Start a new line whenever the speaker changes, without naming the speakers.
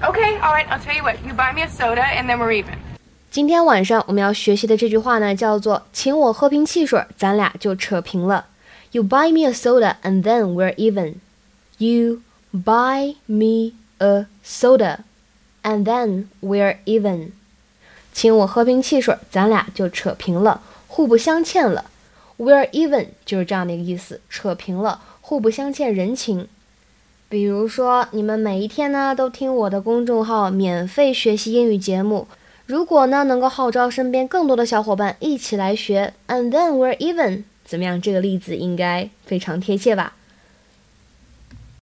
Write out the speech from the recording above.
Okay, all right, I'll tell you what. You buy me a soda and then we're even.
今天晚上我们要学习的这句话呢，叫做“请我喝瓶汽水，咱俩就扯平了”。You buy me a soda and then we're even. You buy me a soda and then we're even. 请我喝瓶汽水，咱俩就扯平了，互不相欠了。We're even 就是这样的一个意思，扯平了，互不相欠人情。比如说，你们每一天呢都听我的公众号免费学习英语节目。如果呢能够号召身边更多的小伙伴一起来学，and then we're even，怎么样？这个例子应该非常贴切吧？